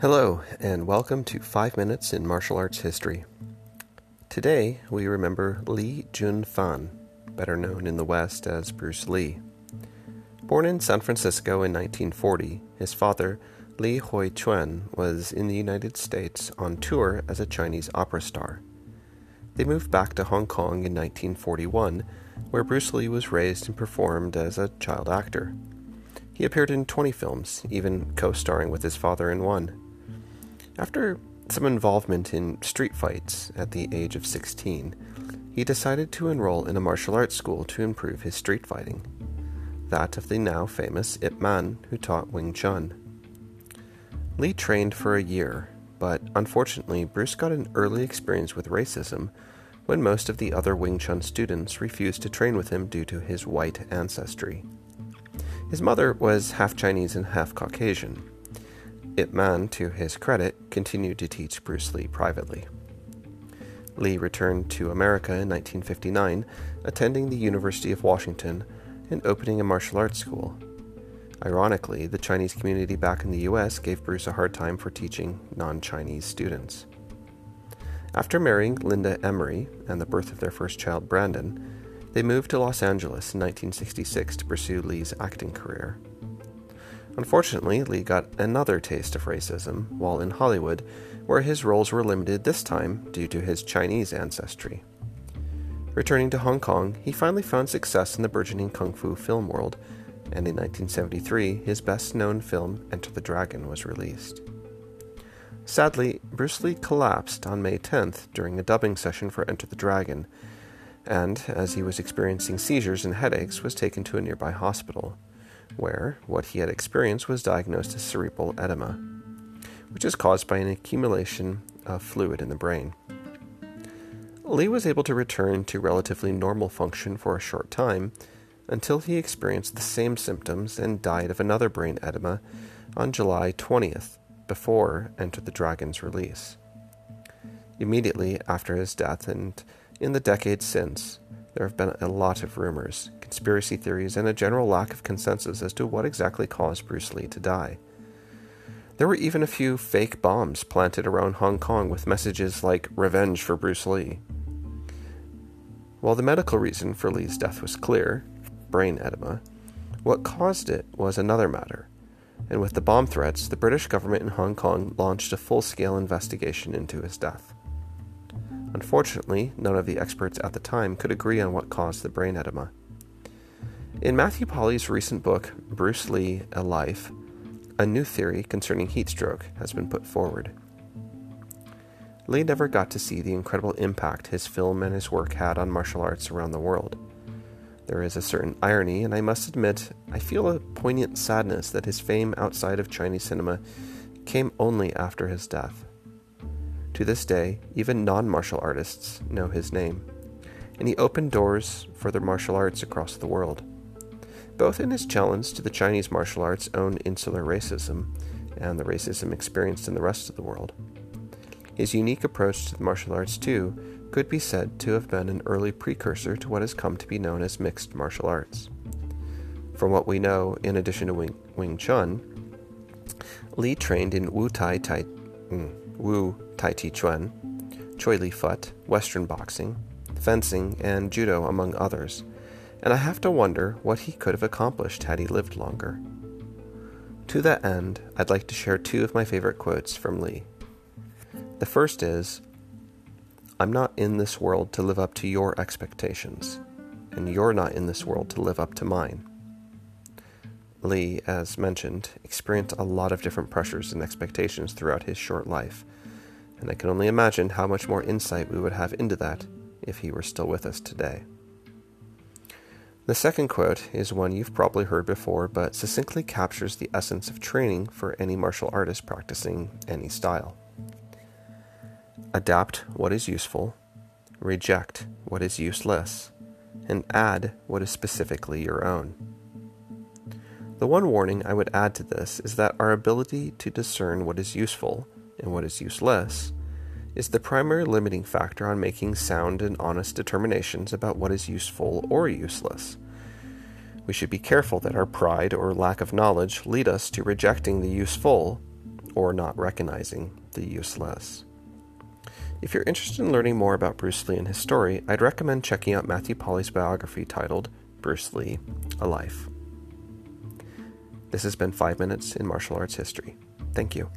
Hello, and welcome to 5 Minutes in Martial Arts History. Today, we remember Li Jun Fan, better known in the West as Bruce Lee. Born in San Francisco in 1940, his father, Li Hoi Chuen, was in the United States on tour as a Chinese opera star. They moved back to Hong Kong in 1941, where Bruce Lee was raised and performed as a child actor. He appeared in 20 films, even co starring with his father in one. After some involvement in street fights at the age of 16, he decided to enroll in a martial arts school to improve his street fighting, that of the now famous Ip Man, who taught Wing Chun. Lee trained for a year, but unfortunately, Bruce got an early experience with racism when most of the other Wing Chun students refused to train with him due to his white ancestry. His mother was half Chinese and half Caucasian. Ip to his credit, continued to teach Bruce Lee privately. Lee returned to America in 1959, attending the University of Washington and opening a martial arts school. Ironically, the Chinese community back in the US gave Bruce a hard time for teaching non Chinese students. After marrying Linda Emery and the birth of their first child, Brandon, they moved to Los Angeles in 1966 to pursue Lee's acting career. Unfortunately, Lee got another taste of racism while in Hollywood, where his roles were limited this time due to his Chinese ancestry. Returning to Hong Kong, he finally found success in the burgeoning kung fu film world, and in 1973, his best known film, Enter the Dragon, was released. Sadly, Bruce Lee collapsed on May 10th during a dubbing session for Enter the Dragon, and, as he was experiencing seizures and headaches, was taken to a nearby hospital, where what he had experienced was diagnosed as cerebral edema, which is caused by an accumulation of fluid in the brain. Lee was able to return to relatively normal function for a short time until he experienced the same symptoms and died of another brain edema on July 20th, before Enter the Dragon's release. Immediately after his death and in the decades since, there have been a lot of rumors, conspiracy theories, and a general lack of consensus as to what exactly caused Bruce Lee to die. There were even a few fake bombs planted around Hong Kong with messages like revenge for Bruce Lee. While the medical reason for Lee's death was clear brain edema what caused it was another matter. And with the bomb threats, the British government in Hong Kong launched a full scale investigation into his death. Unfortunately, none of the experts at the time could agree on what caused the brain edema. In Matthew Polly's recent book, Bruce Lee A Life, a new theory concerning heat stroke has been put forward. Lee never got to see the incredible impact his film and his work had on martial arts around the world. There is a certain irony, and I must admit, I feel a poignant sadness that his fame outside of Chinese cinema came only after his death. To this day, even non martial artists know his name, and he opened doors for the martial arts across the world. Both in his challenge to the Chinese martial arts' own insular racism and the racism experienced in the rest of the world. His unique approach to the martial arts, too, could be said to have been an early precursor to what has come to be known as mixed martial arts. From what we know, in addition to Wing, Wing Chun, Lee trained in Wu Tai Tai, mm, Wu Tai Chi Chuan, Choi Li Fut, Western boxing, fencing, and judo, among others, and I have to wonder what he could have accomplished had he lived longer. To that end, I'd like to share two of my favorite quotes from Lee. The first is I'm not in this world to live up to your expectations, and you're not in this world to live up to mine. Lee, as mentioned, experienced a lot of different pressures and expectations throughout his short life, and I can only imagine how much more insight we would have into that if he were still with us today. The second quote is one you've probably heard before, but succinctly captures the essence of training for any martial artist practicing any style. Adapt what is useful, reject what is useless, and add what is specifically your own. The one warning I would add to this is that our ability to discern what is useful and what is useless is the primary limiting factor on making sound and honest determinations about what is useful or useless. We should be careful that our pride or lack of knowledge lead us to rejecting the useful or not recognizing the useless. If you're interested in learning more about Bruce Lee and his story, I'd recommend checking out Matthew Polly's biography titled Bruce Lee A Life. This has been 5 Minutes in Martial Arts History. Thank you.